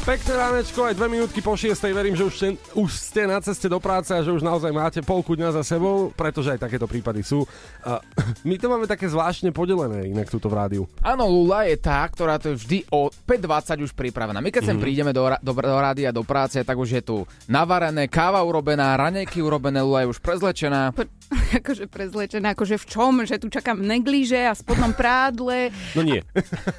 Pekné ránečko, aj dve minútky po šiestej. Verím, že už ste, už ste na ceste do práce a že už naozaj máte polku dňa za sebou, pretože aj takéto prípady sú. A my to máme také zvláštne podelené inak túto v rádiu. Áno, Lula je tá, ktorá to je vždy o 5.20 už pripravená. My keď sem Mhm. prídeme do, do, do rádia, do práce, tak už je tu navarené, káva urobená, ranejky urobené, Lula je už prezlečená. Akože prezlečená, akože v čom? Že tu čakám v neglíže a spodnom prádle. No nie.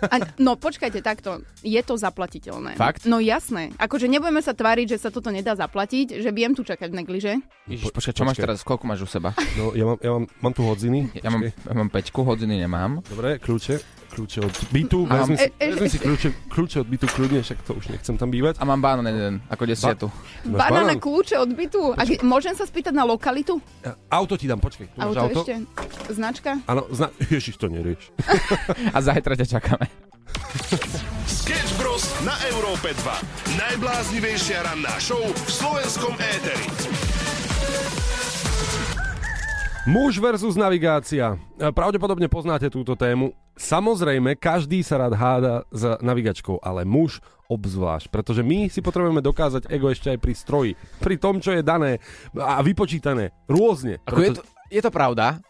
A, no počkajte, takto. Je to zaplatiteľné. Fakt? No jasné. Akože nebudeme sa tváriť, že sa toto nedá zaplatiť, že viem tu čakať negliže. Ježiš, počkaj, čo máš počkaj. teraz? Koľko máš u seba? No, ja mám, ja mám, mám tu hodziny. Ja mám, ja mám 5 hodiny, nemám. Dobre, kľúče. Kľúče od bytu. A Vezmi si, E- e- vezmi si kľúče, kľúče od bytu kľudne, však to už nechcem tam bývať. A mám banán jeden, ako desiatu. Banána banán? kľúče od bytu. A môžem sa spýtať na lokalitu? Auto ti dám, máš Auto, auto? ešte? Značka? Áno, zna... Ježiš, to nerieš. A zajtra ťa čakáme. Sketch Bros. na Európe 2. Najbláznivejšia ranná show v slovenskom éteri. Muž versus navigácia. E, Pravdepodobne poznáte túto tému. Samozrejme, každý sa rád háda s navigačkou, ale muž obzvlášť, pretože my si potrebujeme dokázať ego ešte aj pri stroji, pri tom, čo je dané a vypočítané rôzne. Ako je, to, je to pravda,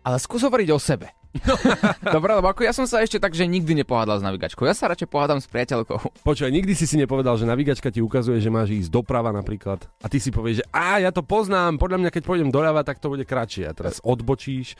ale skús hovoriť o sebe. Dobre, lebo ako ja som sa ešte tak, že nikdy nepohádal s navigačkou. Ja sa radšej pohádam s priateľkou. Počkaj, nikdy si si nepovedal, že navigačka ti ukazuje, že máš ísť doprava napríklad a ty si povieš, že a ja to poznám, podľa mňa keď pôjdem doľava, tak to bude kratšie. A teraz odbočíš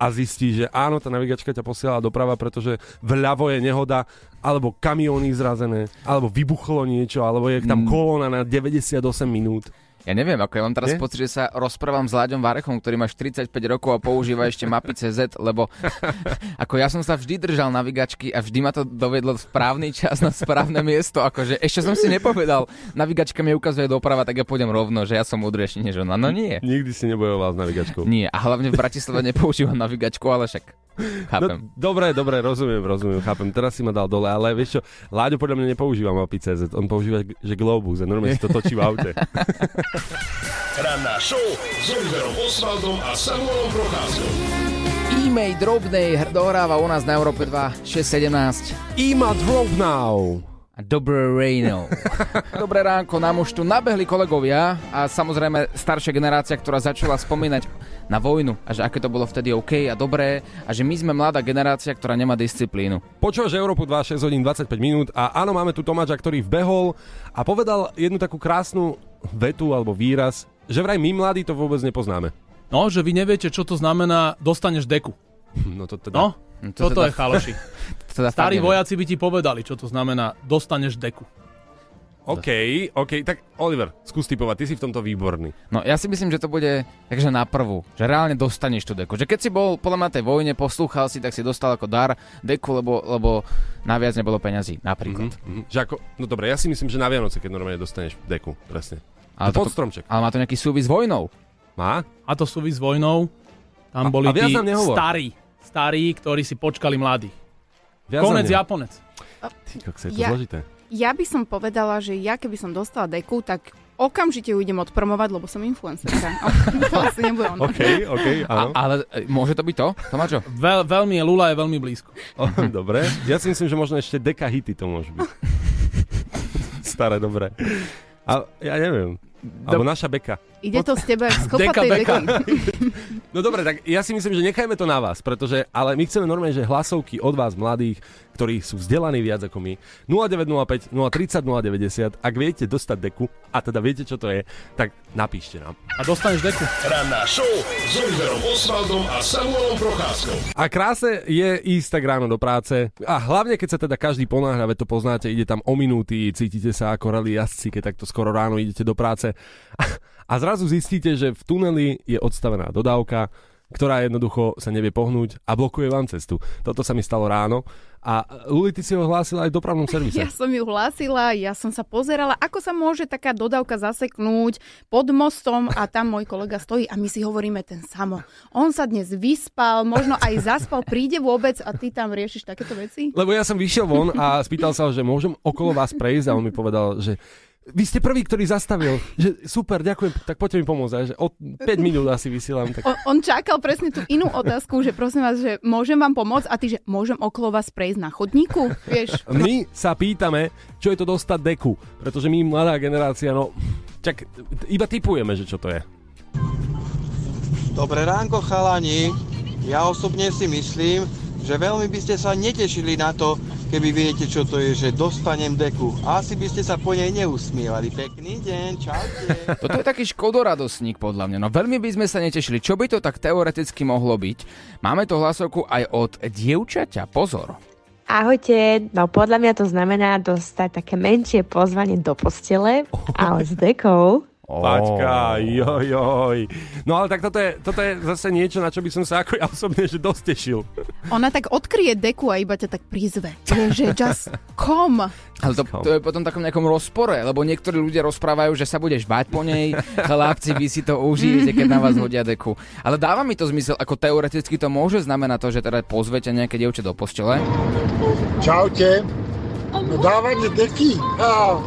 a zistíš, že áno, tá navigačka ťa posiela doprava, pretože vľavo je nehoda, alebo kamióny zrazené, alebo vybuchlo niečo, alebo je tam Mm. kolóna na 98 minút. Ja neviem, ako ja mám teraz Nie? pocit, že sa rozprávam s Láďom Varechom, ktorý má 45 rokov a používa ešte mapy CZ, lebo ako ja som sa vždy držal navigačky a vždy ma to dovedlo v správny čas na správne miesto. Akože ešte som si nepovedal, navigačka mi ukazuje doprava, tak ja pôjdem rovno, že ja som múdrejší než ona. No nie. Nikdy si nebojoval s navigačkou. Nie, a hlavne v Bratislave nepoužívam navigačku, ale však chápem. No, dobre, dobre, rozumiem, rozumiem, chápem. Teraz si ma dal dole, ale vieš čo, Láďo podľa mňa nepoužíva mapy CZ, on používa, že Globus a normálne si to točí v aute. Ranná show s Oliverom Osvaldom a Samuelom Procházkou. E-mail drobnej hr- dohráva u nás na Európe 2 617. Ima. A Dobré ráno. Dobré ránko, nám už tu nabehli kolegovia a samozrejme staršia generácia, ktorá začala spomínať na vojnu a že aké to bolo vtedy OK a dobré a že my sme mladá generácia, ktorá nemá disciplínu. Počúvaš Európu 2, 6 hodín 25 minút a áno, máme tu Tomáča, ktorý vbehol a povedal jednu takú krásnu vetu alebo výraz, že vraj my mladí to vôbec nepoznáme. No, že vy neviete, čo to znamená, dostaneš deku. No to teda... No, Hm, to toto teda- je chaloši. Teda Starí vojaci by ti povedali, čo to znamená, dostaneš deku. OK, OK, tak Oliver, skús typovať, ty si v tomto výborný. No ja si myslím, že to bude takže na prvú, že reálne dostaneš tú deku. Že keď si bol podľa mňa tej vojne, poslúchal si, tak si dostal ako dar deku, lebo, lebo naviac nebolo peňazí, napríklad. Mhm, že ako, no dobre, ja si myslím, že na Vianoce, keď normálne dostaneš deku, presne. Ale, Pod to, stromček. ale má to nejaký súvis s vojnou. Má? A to súvisí s vojnou. A- Tam boli a tí starí, starí, ktorí si počkali mladých. Viac Konec. Japonec. Ty, kokos, je to Ja- zložité. Ja by som povedala, že ja keby som dostala deku, tak okamžite ju idem odpromovať, lebo som influencerka. Asi nebude ono. OK, OK, A, áno. ale e, môže to byť to, Tomáčo? Veľ, veľmi je, Lula je veľmi blízko. O, dobre, ja si myslím, že možno ešte deka hity to môže byť. Staré, dobre. A ja neviem. Alebo naša beka. Ide to z teba z Deka, kopatej beka. No dobre, tak ja si myslím, že nechajme to na vás, pretože, ale my chceme normálne, že hlasovky od vás mladých, ktorí sú vzdelaní viac ako my, 0905 030 090, ak viete dostať deku, a teda viete, čo to je, tak napíšte nám. A dostaneš deku. Ranná show s Oliverom Osvaldom a Samuelom Procházkou. A krásne je ísť tak ráno do práce a hlavne keď sa teda každý ponáhľa, to poznáte, ide tam o minúty, cítite sa ako rally jazdci, keď takto skoro ráno idete do práce a zrazu zistíte, že v tuneli je odstavená dodávka, ktorá jednoducho sa nevie pohnúť a blokuje vám cestu. Toto sa mi stalo ráno a Luli, ty si ho hlásila aj v dopravnom servise. Ja som ju hlásila, ja som sa pozerala, ako sa môže taká dodávka zaseknúť pod mostom a tam môj kolega stojí a my si hovoríme ten samo. On sa dnes vyspal, možno aj zaspal, príde vôbec a ty tam riešiš takéto veci? Lebo ja som vyšiel von a spýtal sa že môžem okolo vás prejsť a on mi povedal, že vy ste prvý, ktorý zastavil. Že super, ďakujem, tak poďte mi pomôcť. Že od 5 minút asi vysielam. Tak... On, on čakal presne tú inú otázku, že prosím vás, že môžem vám pomôcť a ty, že môžem okolo vás prejsť na chodníku, vieš. My sa pýtame, čo je to dostať deku. Pretože my, mladá generácia, no... Čak, iba typujeme, že čo to je. Dobré ránko, chalani. Ja osobne si myslím, že veľmi by ste sa netešili na to, keby viete, čo to je, že dostanem deku. Asi by ste sa po nej neusmievali. Pekný deň, čaute. Toto je taký škodoradosník podľa mňa. No veľmi by sme sa netešili. Čo by to tak teoreticky mohlo byť? Máme to hlasovku aj od dievčaťa. Pozor. Ahojte, no podľa mňa to znamená dostať také menšie pozvanie do postele, ale s dekou. Paťka, joj, joj. No ale tak toto je, toto je zase niečo, na čo by som sa ako ja osobne že dosť tešil. Ona tak odkryje deku a iba ťa tak prizve. Že just come. Ale to, to je potom takom nejakom rozpore, lebo niektorí ľudia rozprávajú, že sa budeš bať po nej, chlapci, vy si to užijete, keď na vás hodia deku. Ale dáva mi to zmysel, ako teoreticky to môže znamenať to, že teda pozvete nejaké dievče do postele. Čaute. No dávanie deky. Á.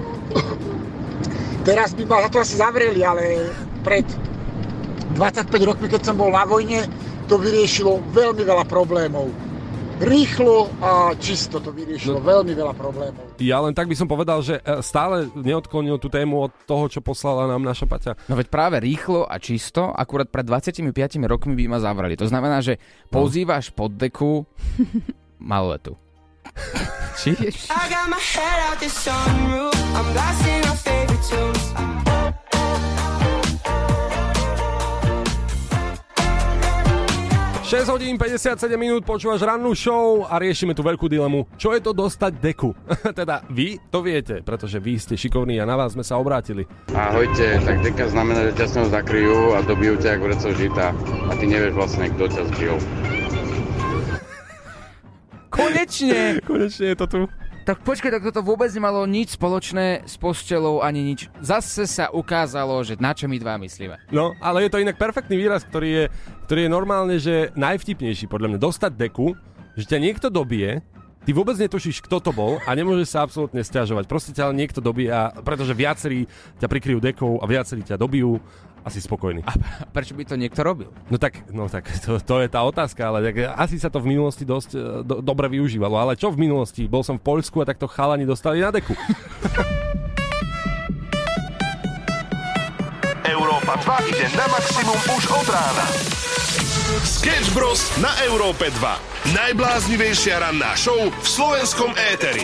Teraz by ma za to asi zavreli, ale pred 25 rokmi, keď som bol na vojne, to vyriešilo veľmi veľa problémov. Rýchlo a čisto to vyriešilo No. veľmi veľa problémov. Ja len tak by som povedal, že e, stále neodklonil tú tému od toho, čo poslala nám naša Paťa. No veď práve rýchlo a čisto, akurát pred 25 rokmi by ma zavreli. To znamená, že pozývaš pod deku maloletu. Či? I got my head out the sunroof. I'm blasting my favorite tunes. 6 hodín 57 minút počúvaš rannú show a riešime tú veľkú dilemu. Čo je to dostať deku? teda vy to viete, pretože vy ste šikovní a na vás sme sa obrátili. Ahojte, tak deka znamená, že ťa s ňou zakryjú a dobijú ťa ako vreco žita a ty nevieš vlastne, kto ťa zbil. Konečne! Konečne je to tu. Tak počkaj, tak toto vôbec nemalo nič spoločné s postelou ani nič. Zase sa ukázalo, že na čo my dva myslíme. No, ale je to inak perfektný výraz, ktorý je, ktorý je normálne, že najvtipnejší podľa mňa. Dostať deku, že ťa niekto dobije, ty vôbec netušíš, kto to bol a nemôžeš sa absolútne stiažovať. Proste ťa niekto dobíja, pretože viacerí ťa prikryjú dekou a viacerí ťa dobijú a si spokojný. A prečo by to niekto robil? No tak, no tak to, to je tá otázka, ale tak asi sa to v minulosti dosť e, do, dobre využívalo. Ale čo v minulosti? Bol som v Poľsku a takto chalani dostali na deku. Európa 2 ide na maximum už od rána. Sketch Bros. na Európe 2. Najbláznivejšia ranná show v slovenskom éteri.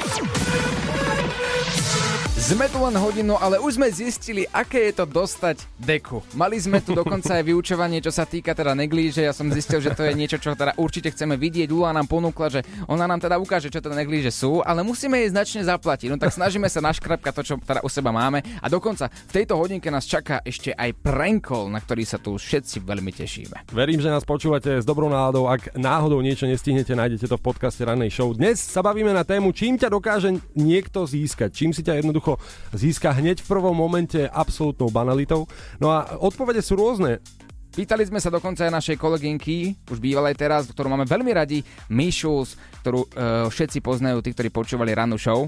Sme tu len hodinu, ale už sme zistili, aké je to dostať deku. Mali sme tu dokonca aj vyučovanie, čo sa týka teda neglíže. Ja som zistil, že to je niečo, čo teda určite chceme vidieť. Lula nám ponúkla, že ona nám teda ukáže, čo teda neglíže sú, ale musíme jej značne zaplatiť. No tak snažíme sa naškrapkať to, čo teda u seba máme. A dokonca v tejto hodinke nás čaká ešte aj prankol, na ktorý sa tu všetci veľmi tešíme. Verím, že nás počúvate s dobrou náladou. Ak náhodou niečo nestihnete, nájdete to v podcaste Rannej show. Dnes sa bavíme na tému, čím ťa dokáže niekto získať. Čím si ťa jednoducho získa hneď v prvom momente absolútnou banalitou. No a odpovede sú rôzne. Pýtali sme sa dokonca aj našej kolegynky, už bývalej teraz, ktorú máme veľmi radi, Mišus, ktorú e, všetci poznajú, tí, ktorí počúvali rannú show.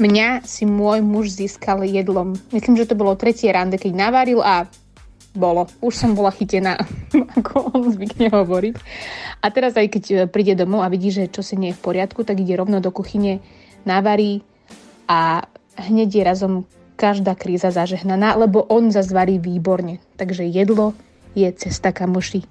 Mňa si môj muž získal jedlom. Myslím, že to bolo tretie rande, keď navaril a bolo. Už som bola chytená, ako on zvykne hovoriť. A teraz aj keď e, príde domov a vidí, že čo si nie je v poriadku, tak ide rovno do kuchyne, navarí a hneď je razom každá kríza zažehnaná, lebo on zazvarí výborne. Takže jedlo je cesta kamoši.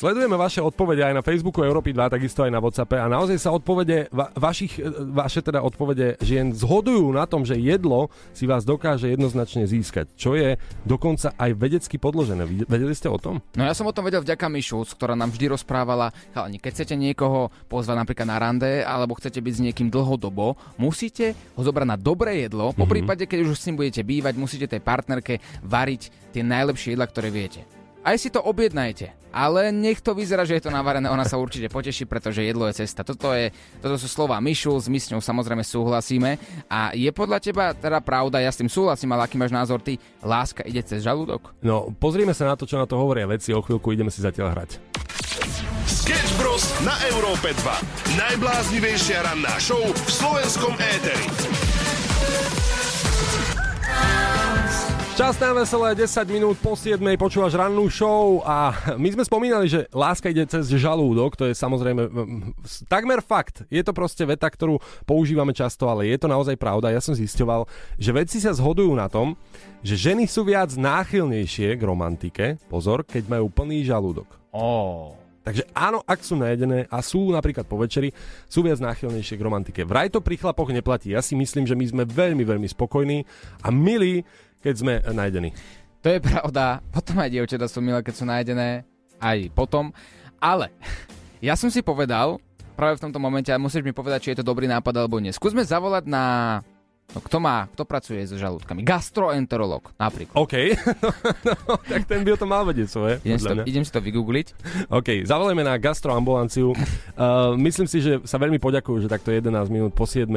Sledujeme vaše odpovede aj na Facebooku Európy 2, takisto aj na WhatsAppe a naozaj sa odpovede, va, vašich, e, vaše teda odpovede žien zhodujú na tom, že jedlo si vás dokáže jednoznačne získať, čo je dokonca aj vedecky podložené. Vedeli ste o tom? No ja som o tom vedel vďaka Mišúc, ktorá nám vždy rozprávala, chalani, keď chcete niekoho pozvať napríklad na rande, alebo chcete byť s niekým dlhodobo, musíte ho zobrať na dobré jedlo, po prípade, keď už s ním budete bývať, musíte tej partnerke variť tie najlepšie jedla, ktoré viete. Aj si to objednajte, ale nech to vyzerá, že je to navarené, ona sa určite poteší, pretože jedlo je cesta. Toto, je, toto sú slova Mišu, s my s ňou samozrejme súhlasíme. A je podľa teba teda pravda, ja s tým súhlasím, ale aký máš názor ty, láska ide cez žalúdok? No, pozrime sa na to, čo na to hovoria veci, o chvíľku ideme si zatiaľ hrať. Sketch Bros. na Európe 2. Najbláznivejšia ranná show v slovenskom éteri. Šťastné a veselé 10 minút po 7 počúvaš rannú show a my sme spomínali, že láska ide cez žalúdok, to je samozrejme takmer fakt. Je to proste veta, ktorú používame často, ale je to naozaj pravda. Ja som zisťoval, že vedci sa zhodujú na tom, že ženy sú viac náchylnejšie k romantike, pozor, keď majú plný žalúdok. Oh. Takže áno, ak sú najedené a sú napríklad po večeri, sú viac náchylnejšie k romantike. Vraj to pri chlapoch neplatí. Ja si myslím, že my sme veľmi, veľmi spokojní a milí, keď sme najedení. To je pravda. Potom aj dievčatá sú milé, keď sú nájdené. Aj potom. Ale ja som si povedal, práve v tomto momente, a musíš mi povedať, či je to dobrý nápad alebo nie. Skúsme zavolať na... No, kto má, kto pracuje so žalúdkami? Gastroenterolog, napríklad. OK, no, tak ten by to mal vedieť svoje. Idem si, to, idem si to vygoogliť. OK, zavolajme na gastroambulanciu. Uh, myslím si, že sa veľmi poďakujú, že takto 11 minút po 7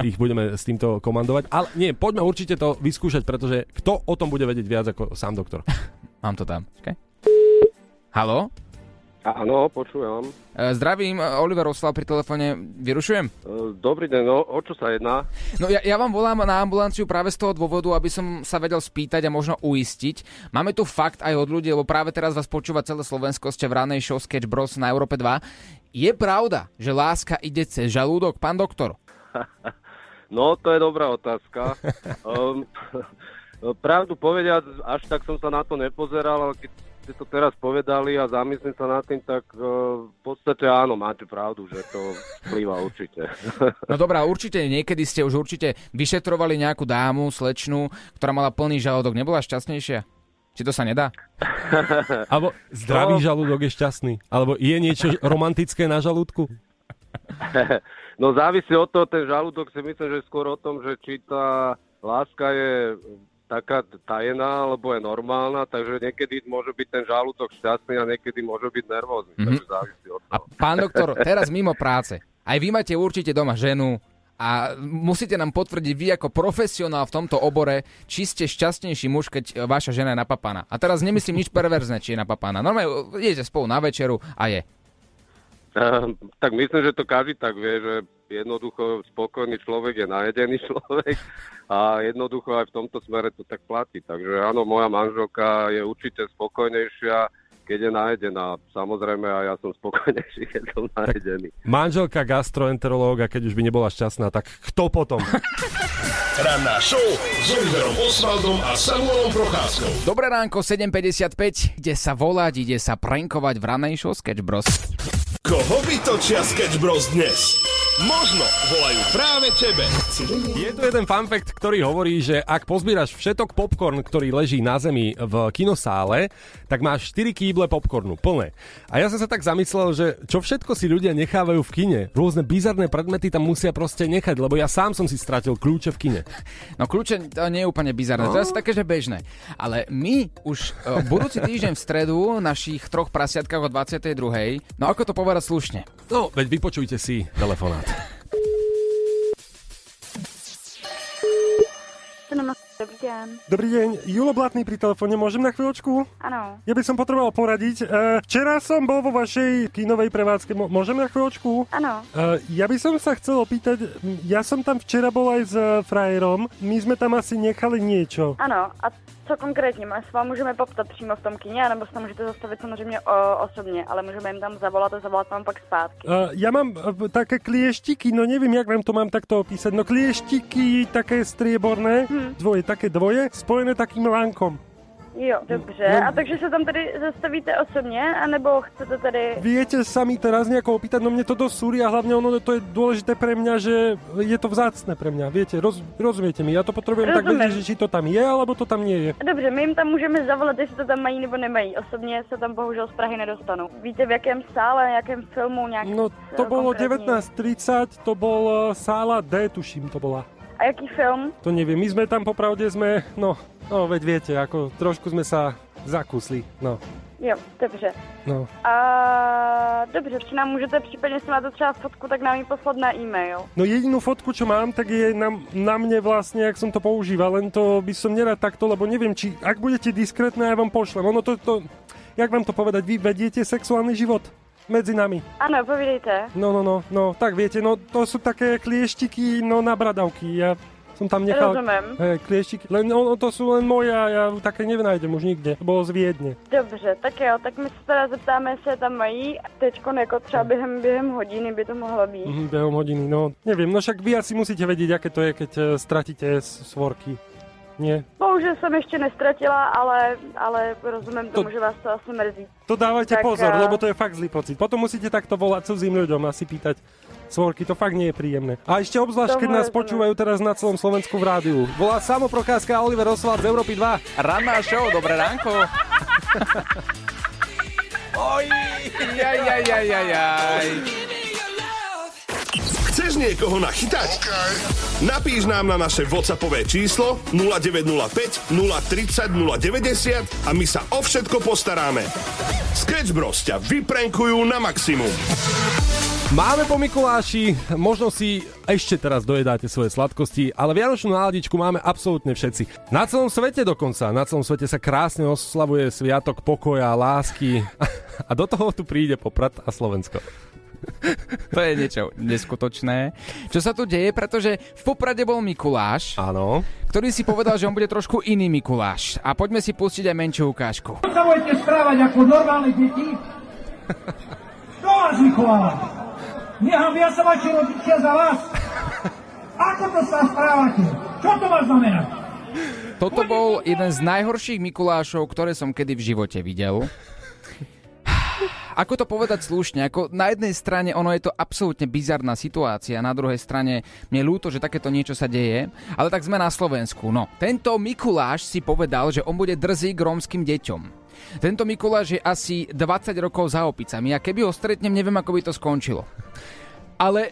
ich budeme s týmto komandovať. Ale nie, poďme určite to vyskúšať, pretože kto o tom bude vedieť viac ako sám doktor? Mám to tam. Okay. Halo? Áno, počujem. E, zdravím, Oliver Oslav pri telefóne. Vyrušujem? E, dobrý deň, no, o čo sa jedná? No ja, ja vám volám na ambulanciu práve z toho dôvodu, aby som sa vedel spýtať a možno uistiť. Máme tu fakt aj od ľudí, lebo práve teraz vás počúva celé Slovensko, ste v ranej show Sketch Bros na Európe 2. Je pravda, že láska ide cez žalúdok, pán doktor? no, to je dobrá otázka. um, pravdu povediať, až tak som sa na to nepozeral, ale keď ste to teraz povedali a zamyslím sa nad tým, tak uh, v podstate áno, máte pravdu, že to vplyvá určite. No dobrá, určite niekedy ste už určite vyšetrovali nejakú dámu, slečnú, ktorá mala plný žalúdok. Nebola šťastnejšia? Či to sa nedá? Alebo zdravý no. žalúdok je šťastný? Alebo je niečo romantické na žalúdku? No závisí od toho, ten žalúdok si myslím, že skôr o tom, že či tá láska je taká tajená, alebo je normálna, takže niekedy môže byť ten žalúdok šťastný a niekedy môže byť nervózny. Mm-hmm. Takže závisí od toho. A pán doktor, teraz mimo práce. Aj vy máte určite doma ženu a musíte nám potvrdiť vy ako profesionál v tomto obore, či ste šťastnejší muž, keď vaša žena je napapaná. A teraz nemyslím nič perverzné, či je napapaná. Normálne idete spolu na večeru a je. Uh, tak myslím, že to každý tak vie, že jednoducho spokojný človek je najedený človek a jednoducho aj v tomto smere to tak platí. Takže áno, moja manželka je určite spokojnejšia, keď je najedená. Samozrejme a ja som spokojnejší, keď som najedený. Tak manželka gastroenterológa, keď už by nebola šťastná, tak kto potom? Ranná show s Oliverom Osvaldom a Samuelom Procházkou. Dobré ránko, 7.55, ide sa volať, ide sa prankovať v ranej show Sketch Bros. Koho vytočia Sketch Bros dnes? Možno volajú práve tebe. Je tu jeden fun fact, ktorý hovorí, že ak pozbieraš všetok popcorn, ktorý leží na zemi v kinosále, tak máš 4 kýble popcornu plné. A ja som sa tak zamyslel, že čo všetko si ľudia nechávajú v kine. Rôzne bizarné predmety tam musia proste nechať, lebo ja sám som si stratil kľúče v kine. No kľúče to nie je úplne bizarné, no? to je také, že bežné. Ale my už uh, budúci týždeň v stredu našich troch prasiatkách o 22. No ako to povedať slušne? No, veď vypočujte si telefonát. Dobrý deň. Dobrý deň, Julo Blatný pri telefóne, môžem na chvíľočku? Áno. Ja by som potreboval poradiť. Uh, včera som bol vo vašej kinovej prevádzke, môžem na chvíľočku? Áno. Uh, ja by som sa chcel opýtať, ja som tam včera bol aj s uh, frajerom, my sme tam asi nechali niečo. Áno, a co konkrétně? My s vám můžeme poptat přímo v tom kině, nebo se tam můžete zastavit samozřejmě o, osobně, ale můžeme jim tam zavolat a zavolat vám pak zpátky. Uh, ja mám uh, také klieštiky, no neviem, jak vám to mám takto opísať. No klieštiky také strieborné, hmm. dvoje, také dvoje, spojené takým lánkom. Jo, dobře. No, a takže se tam tedy zastavíte osobně, anebo chcete tedy... Viete sa mi teraz nejako opýtať, no mne to dosť súri a hlavne ono to je dôležité pre mňa, že je to vzácne pre mňa. Viete, roz, rozumiete mi, ja to potrebujem Rozumím. tak vedieť, že či to tam je, alebo to tam nie je. Dobře, my jim tam můžeme zavolat, jestli to tam mají nebo nemají. Osobně se tam bohužel z Prahy nedostanu. Víte, v jakém sále, v jakém filmu, nějak No to bolo 19.30, to bol eh, sála D, tuším, to bola. A jaký film? To neviem, my sme tam popravde sme, no, no veď viete, ako trošku sme sa zakusli, no. Jo, dobře. No. A dobře, či nám můžete případně, jestli máte třeba fotku, tak nám ji poslat na e-mail. No jedinú fotku, čo mám, tak je na, na mne vlastne, jak som to používal, len to by som nerad takto, lebo neviem, či ak budete diskrétne, ja vám pošlem. Ono to, to, jak vám to povedať, vy vediete sexuálny život? Medzi nami. Áno, povídejte. No, no, no, no, tak viete, no to sú také klieštiky, no na bradavky. Ja Som tam nechal Rozumiem. hej, klieštiky. Len ono, to sú len moje a ja také nenájdem už nikde. To bolo z Viedne. Dobře, tak jo, tak my se teda zeptáme, jestli je tam mají. Teď jako třeba během, během hodiny by to mohlo být. Mhm, behom hodiny, no. Neviem, no však vy asi musíte vedieť, aké to je, keď eh, stratíte svorky. Nie? Bohužel jsem ještě nestratila, ale, ale rozumím tomu, To- že vás to asi mrzí. To dávajte Tak, pozor, eh, lebo to je fakt zlý pocit. Potom musíte takto volať cudzím ľuďom a si pýtať svorky, to fakt nie je príjemné. A ešte obzvlášť, keď nás rozumiem. počúvajú teraz na celom Slovensku v rádiu. Volá samoprokázka a Oliver Oswald z Európy 2. Ranná show, dobré ránko. Oj, jaj, jaj, jaj, jaj. Chceš niekoho nachytať? Napíš nám na naše WhatsAppové číslo 0905 030 090 a my sa o všetko postaráme. Sketch Bros ťa vyprenkujú na maximum. Máme po Mikuláši, možno si ešte teraz dojedáte svoje sladkosti, ale Vianočnú náladičku máme absolútne všetci. Na celom svete dokonca, na celom svete sa krásne oslavuje sviatok pokoja, lásky a do toho tu príde Poprad a Slovensko. To je niečo neskutočné. Čo sa tu deje, pretože v Poprade bol Mikuláš, Áno. ktorý si povedal, že on bude trošku iný Mikuláš. A poďme si pustiť aj menšiu ukážku. sa budete správať ako normálne deti? Kto vás vychováva? Nehambia sa vaši rodičia za vás? Ako to sa správate? Čo to má znamenať? Toto bol jeden z najhorších Mikulášov, ktoré som kedy v živote videl. Ako to povedať slušne? Ako na jednej strane ono je to absolútne bizarná situácia, na druhej strane mne ľúto, že takéto niečo sa deje, ale tak sme na Slovensku. No, tento Mikuláš si povedal, že on bude drzý k rómskym deťom. Tento Mikuláš je asi 20 rokov za opicami a keby ho stretnem, neviem, ako by to skončilo. Ale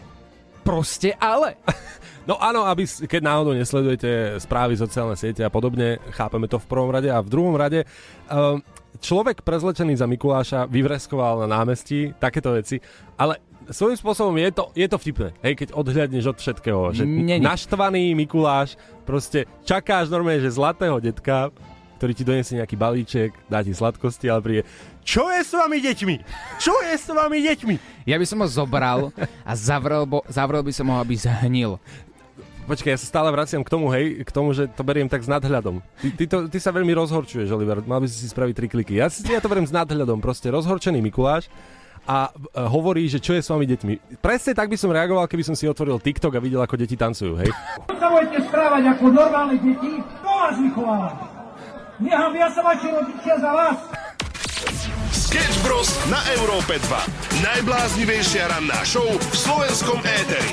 proste ale. No áno, aby, keď náhodou nesledujete správy, sociálne siete a podobne, chápeme to v prvom rade a v druhom rade. Um, človek prezlečený za Mikuláša vyvreskoval na námestí takéto veci, ale svojím spôsobom je to, je to vtipné, hej, keď odhľadneš od všetkého, že Není. naštvaný Mikuláš, proste čakáš normálne, že zlatého detka, ktorý ti donesie nejaký balíček, dá ti sladkosti, ale príde, čo je s vami deťmi? Čo je s vami deťmi? Ja by som ho zobral a zavrel, bo, zavrel by som ho, aby zhnil. Počkaj, ja sa stále vraciam k tomu, hej, k tomu, že to beriem tak s nadhľadom. Ty, ty, to, ty sa veľmi rozhorčuješ, Oliver, mal by si si spraviť tri kliky. Ja, si, ja to beriem s nadhľadom, proste rozhorčený Mikuláš a e, hovorí, že čo je s vami deťmi. Presne tak by som reagoval, keby som si otvoril TikTok a videl, ako deti tancujú, hej. Sa budete správať ako normálne deti? Kto vás vychováva? Nehambia sa vaši rodičia za vás? Sketch Bros. na Európe 2. Najbláznivejšia ranná show v slovenskom éteri.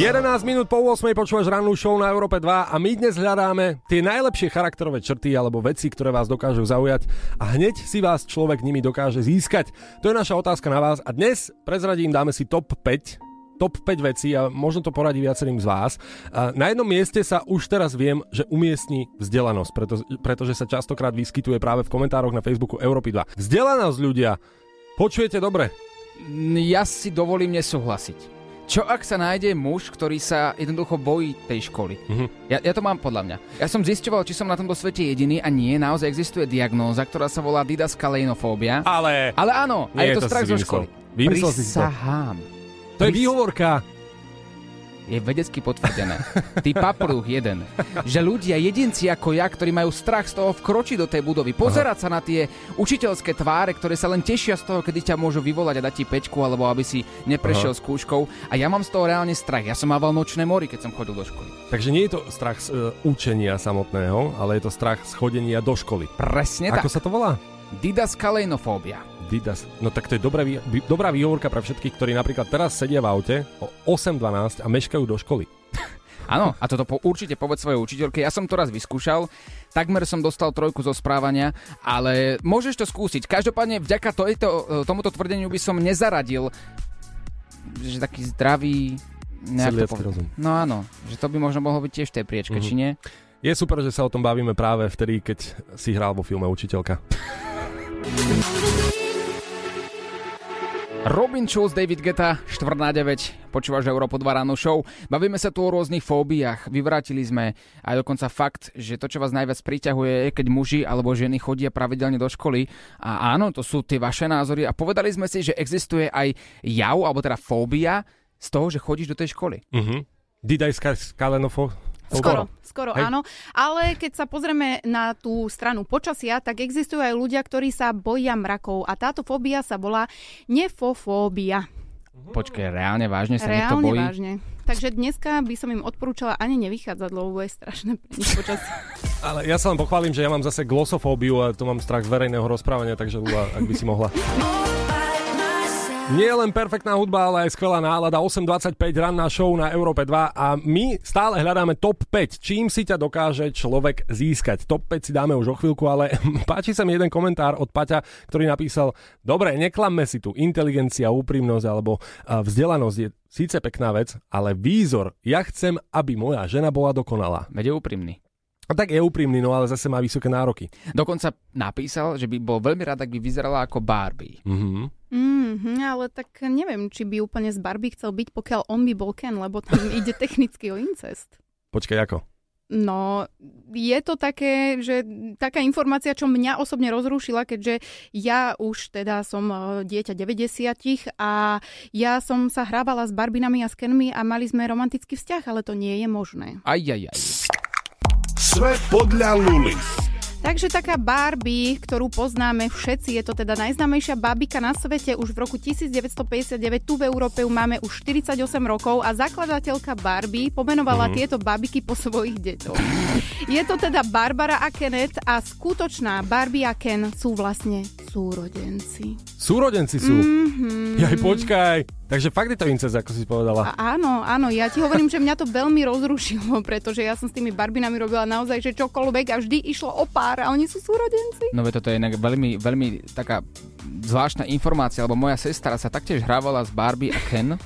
11 minút po 8 počúvaš rannú show na Európe 2 a my dnes hľadáme tie najlepšie charakterové črty alebo veci, ktoré vás dokážu zaujať a hneď si vás človek nimi dokáže získať. To je naša otázka na vás a dnes prezradím, dáme si top 5 top 5 vecí a možno to poradí viacerým z vás. Na jednom mieste sa už teraz viem, že umiestni vzdelanosť, preto, pretože sa častokrát vyskytuje práve v komentároch na Facebooku Európy 2. Vzdelanosť ľudia, počujete dobre? Ja si dovolím nesúhlasiť. Čo ak sa nájde muž, ktorý sa jednoducho bojí tej školy? Mhm. Ja, ja to mám podľa mňa. Ja som zisťoval, či som na tomto svete jediný a nie, naozaj existuje diagnóza, ktorá sa volá didaskaleinofóbia. Ale... Ale áno, a je to, strach zo školy. Vymyslel si to. Prisahám. To je výhovorka. Je vedecky potvrdené. Ty papruch jeden. Že ľudia, jedinci ako ja, ktorí majú strach z toho vkročiť do tej budovy, pozerať sa na tie učiteľské tváre, ktoré sa len tešia z toho, kedy ťa môžu vyvolať a dať ti pečku, alebo aby si neprešiel Aha. s kúškou. A ja mám z toho reálne strach. Ja som mával nočné mori, keď som chodil do školy. Takže nie je to strach z e, učenia samotného, ale je to strach z chodenia do školy. Presne Ako tak. sa to volá? Didaskaleinofóbia. Didas. No tak to je dobrá, vý- dobrá výhovorka pre všetkých, ktorí napríklad teraz sedia v aute o 8.12 a meškajú do školy. Áno, a toto po, určite povedz svojej učiteľke. Ja som to raz vyskúšal, takmer som dostal trojku zo správania, ale môžeš to skúsiť. Každopádne vďaka tojto, tomuto tvrdeniu by som nezaradil, že taký zdravý... to povedať. rozum. No áno, že to by možno mohlo byť tiež v tej priečke, Mhm. či nie? Je super, že sa o tom bavíme práve vtedy, keď si hral vo filme Učiteľka. Robin Schulz, David Geta, 4 na 9, počúvaš Európu 2 ráno show. Bavíme sa tu o rôznych fóbiách, vyvrátili sme aj dokonca fakt, že to, čo vás najviac priťahuje, je, keď muži alebo ženy chodia pravidelne do školy. A áno, to sú tie vaše názory a povedali sme si, že existuje aj jav, alebo teda fóbia, z toho, že chodíš do tej školy. Mhm. Did I? Skoro, skoro Hej. áno. Ale keď sa pozrieme na tú stranu počasia, tak existujú aj ľudia, ktorí sa boja mrakov. A táto fóbia sa volá nefofóbia. Počkaj, reálne vážne sa niekto Reálne bojí? vážne. Takže dneska by som im odporúčala ani nevychádzať, lebo je strašné pre nich počasie. Ale ja sa len pochválim, že ja mám zase glosofóbiu a to mám strach z verejného rozprávania, takže Lula, ak by si mohla. Nie len perfektná hudba, ale aj skvelá nálada. 8.25 ranná show na Európe 2 a my stále hľadáme top 5. Čím si ťa dokáže človek získať? Top 5 si dáme už o chvíľku, ale páči sa mi jeden komentár od Paťa, ktorý napísal Dobre, neklamme si tu. Inteligencia, úprimnosť alebo vzdelanosť je síce pekná vec, ale výzor. Ja chcem, aby moja žena bola dokonalá. Veď je úprimný. A tak je úprimný, no ale zase má vysoké nároky. Dokonca napísal, že by bol veľmi rád, ak by vyzerala ako Barbie. Mhm. Mm, ale tak neviem, či by úplne z Barbie chcel byť, pokiaľ on by bol Ken, lebo tam ide technicky o incest. Počkaj, ako? No, je to také, že taká informácia, čo mňa osobne rozrušila, keďže ja už teda som e, dieťa 90 a ja som sa hrávala s Barbinami a s Kenmi a mali sme romantický vzťah, ale to nie je možné. Aj, aj, aj. Sve podľa Lulis. Takže taká Barbie, ktorú poznáme všetci, je to teda najznámejšia babika na svete, už v roku 1959 tu v Európe ju máme už 48 rokov a zakladateľka Barbie pomenovala Mhm. tieto babiky po svojich deťoch. Je to teda Barbara a Kenneth a skutočná Barbie a Ken sú vlastne súrodenci. Súrodenci sú. Mhm. Jaj, počkaj. Takže fakt je to incest, ako si povedala. A áno, áno, ja ti hovorím, že mňa to veľmi rozrušilo, pretože ja som s tými Barbinami robila naozaj, že čokoľvek a vždy išlo o pár a oni sú súrodenci. No veď toto je inak veľmi, veľmi taká zvláštna informácia, lebo moja sestra sa taktiež hrávala s Barbie a Ken.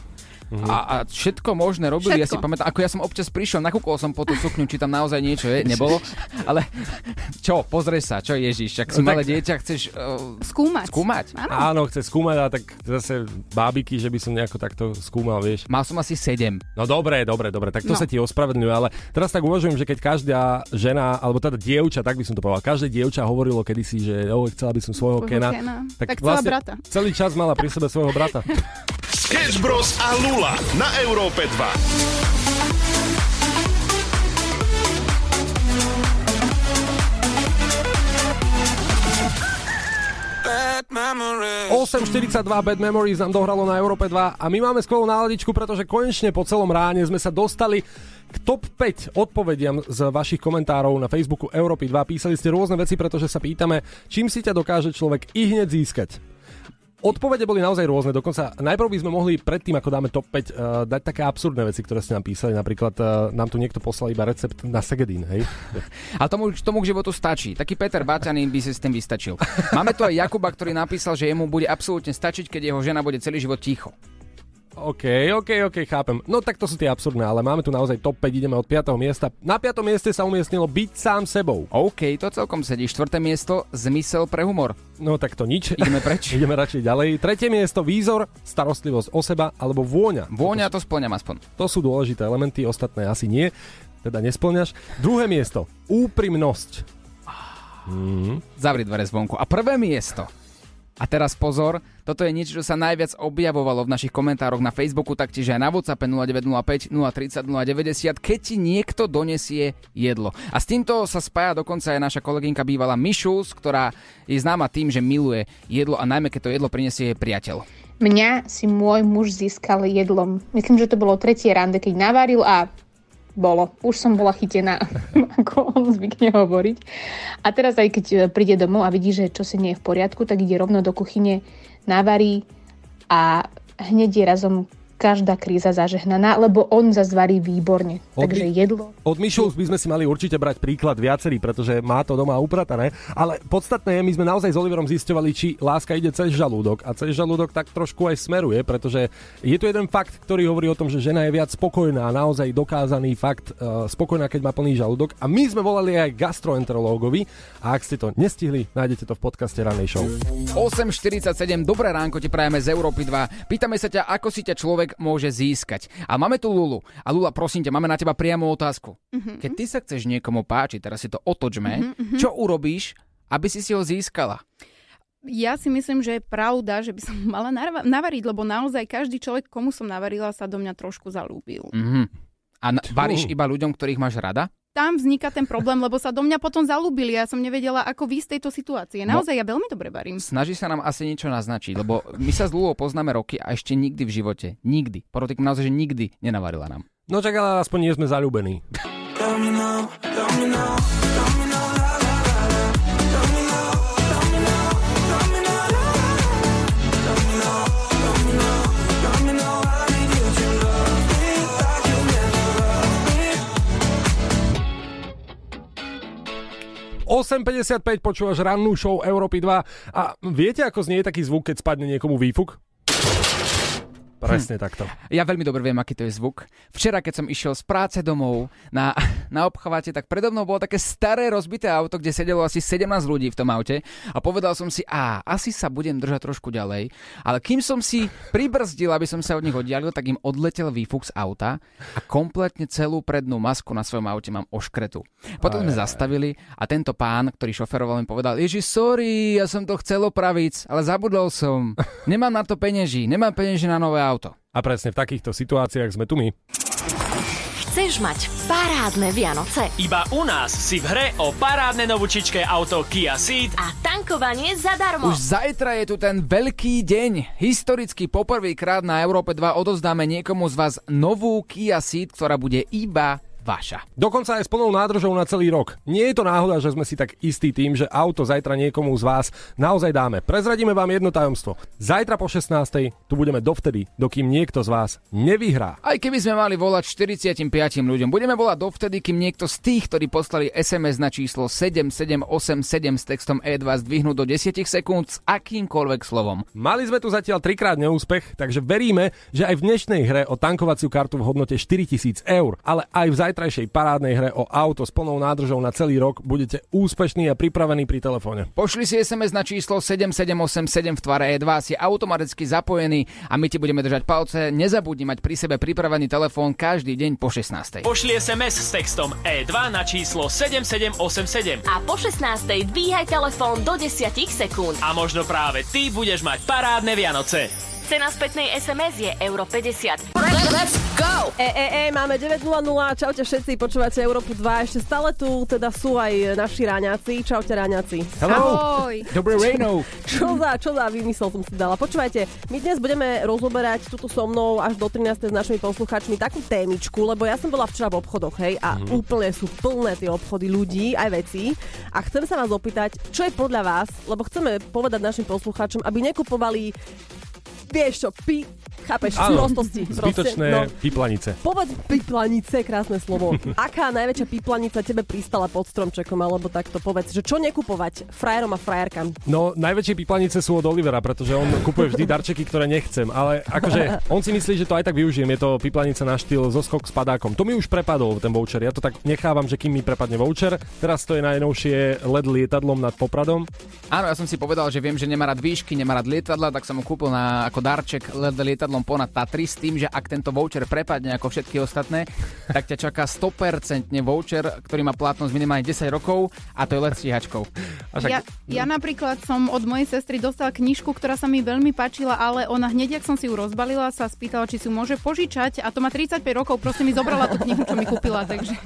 A, a všetko možné robili, ja si Všetko. pamätám, ako ja som občas prišiel, nakúkol som po tú sukňu, či tam naozaj niečo je, nebolo, ale čo, pozri sa, čo Ježiš, ak si No tak- malé dieťa, chceš uh, skúmať. skúmať? Áno, chce skúmať a tak zase bábiky, že by som nejako takto skúmal, vieš. Mal som asi 7. No dobre, dobre, dobre, tak to No. sa ti ospravedlňuje, ale teraz tak uvažujem, že keď každá žena, alebo teda dievča, tak by som to povedal, každé dievča hovorilo kedysi, že jo, chcela by som svojho Svojho Kena, Kena. Tak chcela brata. celý čas mala pri sebe svojho brata. Sketch Bros a Lula na Európe 2. Bad memories. 8.42 Bad Memories nám dohralo na Európe 2 a my máme skvelú náladičku, pretože konečne po celom ráne sme sa dostali k top 5 odpovediam z vašich komentárov na Facebooku Európy 2. Písali ste rôzne veci, pretože sa pýtame, čím si ťa dokáže človek i hneď získať. Odpovede boli naozaj rôzne, dokonca najprv by sme mohli predtým, ako dáme top 5, uh, dať také absurdné veci, ktoré ste nám písali. Napríklad uh, nám tu niekto poslal iba recept na segedín, hej? A tomu, tomu k životu stačí. Taký Peter Baťanin by si s tým vystačil. Máme tu aj Jakuba, ktorý napísal, že jemu bude absolútne stačiť, keď jeho žena bude celý život ticho. OK, OK, OK, chápem. No tak to sú tie absurdné, ale máme tu naozaj top 5, ideme od 5. miesta. Na 5. mieste sa umiestnilo byť sám sebou. OK, to celkom sedí. Štvrté miesto, zmysel pre humor. No tak to nič. Ideme preč. ideme radšej ďalej. Tretie miesto, výzor, starostlivosť o seba alebo vôňa. Vôňa to splňam aspoň. To sú dôležité elementy, ostatné asi nie. Teda nesplňaš. Druhé miesto, úprimnosť. Mhm. Zavri dvere zvonku. A prvé miesto. A teraz pozor, toto je niečo, čo sa najviac objavovalo v našich komentároch na Facebooku, taktiež aj na WhatsApp 0905 030 090, keď ti niekto donesie jedlo. A s týmto sa spája dokonca aj naša kolegynka bývala Mišus, ktorá je známa tým, že miluje jedlo a najmä keď to jedlo prinesie jej priateľ. Mňa si môj muž získal jedlom. Myslím, že to bolo tretie rande, keď navaril a bolo. Už som bola chytená, ako on zvykne hovoriť. A teraz aj keď e, príde domov a vidí, že čo si nie je v poriadku, tak ide rovno do kuchyne, navarí a hneď je razom každá kríza zažehnaná, lebo on zazvarí výborne. Od Takže jedlo Od Mišov by sme si mali určite brať príklad viacerý, pretože má to doma upratané. Ale podstatné je, my sme naozaj s Oliverom zisťovali, či láska ide cez žalúdok. A cez žalúdok tak trošku aj smeruje, pretože je tu jeden fakt, ktorý hovorí o tom, že žena je viac spokojná, naozaj dokázaný fakt, uh, spokojná, keď má plný žalúdok. A my sme volali aj gastroenterológovi. A ak ste to nestihli, nájdete to v podcaste Ranej show. 8.47, dobré ránko ti prajeme z Európy 2. Pýtame sa ťa, ako si ťa človek môže získať. A máme tu Lulu. A Lula, prosím ťa, máme na teba priamu otázku. Mhm. Keď ty sa chceš niekomu páčiť, teraz si to otočme, Mhm, mhm. čo urobíš, aby si si ho získala? Ja si myslím, že je pravda, že by som mala narva- navariť, lebo naozaj každý človek, komu som navarila, sa do mňa trošku zalúbil. Mhm. A na- varíš iba ľuďom, ktorých máš rada? Tam vzniká ten problém, lebo sa do mňa potom zalúbili. Ja som nevedela, ako výjsť z tejto situácie. No. Naozaj, ja veľmi dobre varím. Snaží sa nám asi niečo naznačiť, lebo my sa s Lulou poznáme roky a ešte nikdy v živote, nikdy, podotýkam naozaj, že nikdy nenavarila nám. No čak ale aspoň nie sme zalúbení. – 8.55 počúvaš rannú show Európy 2 a viete, ako znie taký zvuk, keď spadne niekomu výfuk? Presne takto. Ja veľmi dobre viem, aký to je zvuk. Včera, keď som išiel z práce domov na, na obchvate, tak predo mnou bolo také staré rozbité auto, kde sedelo asi 17 ľudí v tom aute a povedal som si, a asi sa budem držať trošku ďalej, ale kým som si pribrzdil, aby som sa od nich oddialil, tak im odletel výfuk z auta a kompletne celú prednú masku na svojom aute mám oškretu. Potom sme zastavili a tento pán, ktorý šoferoval, mi povedal, Ježi, sorry, ja som to chcel opraviť, ale zabudol som. Nemám na to penieží, nemám penieží na nové auto. A presne v takýchto situáciách sme tu my. Chceš mať parádne Vianoce Iba u nás si v hre o parádne novúčičké auto Kia Ceed a tankovanie zadarmo. Už zajtra je tu ten veľký deň. Historicky poprvýkrát na Európe 2 odozdáme niekomu z vás novú Kia Ceed, ktorá bude iba vaša. Dokonca aj s plnou nádržou na celý rok. Nie je to náhoda, že sme si tak istí tým, že auto zajtra niekomu z vás naozaj dáme. Prezradíme vám jedno tajomstvo. Zajtra po 16. tu budeme dovtedy, dokým niekto z vás nevyhrá. Aj keby sme mali volať 45 ľuďom, budeme volať dovtedy, kým niekto z tých, ktorí poslali SMS na číslo 7787 s textom E2 zdvihnú do 10 sekúnd s akýmkoľvek slovom. Mali sme tu zatiaľ trikrát neúspech, takže veríme, že aj v dnešnej hre o tankovaciu kartu v hodnote 4000 eur, ale aj v zajtrajšej parádnej hre o auto s plnou nádržou na celý rok budete úspešní a pripravení pri telefóne. Pošli si SMS na číslo 7787 v tvare E2, si automaticky zapojený a my ti budeme držať palce. Nezabudni mať pri sebe pripravený telefón každý deň po 16. Pošli SMS s textom E2 na číslo 7787 A po 16. dvíhaj telefón do 10 sekúnd. a možno práve ty budeš mať parádne Vianoce. Cena spätnej SMS je euro 50. Let's go! E, e, e, máme 9.00, čaute všetci, počúvate Európu 2, ešte stále tu teda sú aj naši ráňaci, čaute ráňaci. Ahoj. Dobré ráno. Čo za, čo za vymysel som si dala. Počúvajte, my dnes budeme rozoberať tuto so mnou až do 13. s našimi poslucháčmi takú témičku, lebo ja som bola včera v obchodoch, hej, a Mhm. úplne sú plné tie obchody ľudí, aj veci. A chcem sa vás opýtať, čo je podľa vás, lebo chceme povedať našim poslucháčom, aby nekupovali vieš čo, pi, chápeš, Áno, prostosti. zbytočné no. piplanice. Povedz piplanice, krásne slovo. Aká najväčšia piplanica tebe pristala pod stromčekom, alebo takto povedz, že čo nekupovať frajerom a frajerkám? No, najväčšie piplanice sú od Olivera, pretože on kupuje vždy darčeky, ktoré nechcem, ale akože on si myslí, že to aj tak využijem. Je to piplanica na štýl zo skok s padákom. To mi už prepadol ten voucher. Ja to tak nechávam, že kým mi prepadne voucher. Teraz to je najnovšie LED lietadlom nad Popradom. Áno, ja som si povedal, že viem, že nemá rád výšky, nemá rád lietadla, tak som mu kúpil na, ako darček LED lietadlom ponad Tatry s tým, že ak tento voucher prepadne ako všetky ostatné, tak ťa čaká 100% voucher, ktorý má platnosť minimálne 10 rokov a to je let stíhačkou. Ja, ja napríklad som od mojej sestry dostala knižku, ktorá sa mi veľmi páčila, ale ona hneď, ak som si ju rozbalila, sa spýtala, či si ju môže požičať a to má 35 rokov, proste mi zobrala tú knihu, čo mi kúpila, takže...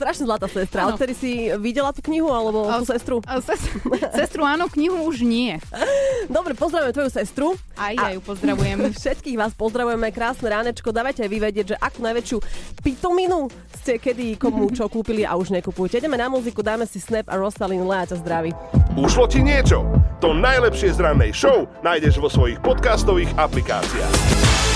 Strašne zlatá sestra. Áno. Odtedy si videla tú knihu, alebo tú sestru? A sestru, sestru áno, knihu už nie. Dobre, pozdravujeme tvoju sestru. Aj ja ju pozdravujem. Všetkých vás pozdravujeme, krásne ránečko. Dávajte aj vy že akú najväčšiu pitominu ste kedy komu čo kúpili a už nekupujete. Ideme na muziku, dáme si Snap a Rosalind Lea ťa zdraví. Ušlo ti niečo? To najlepšie z rannej show nájdeš vo svojich podcastových aplikáciách.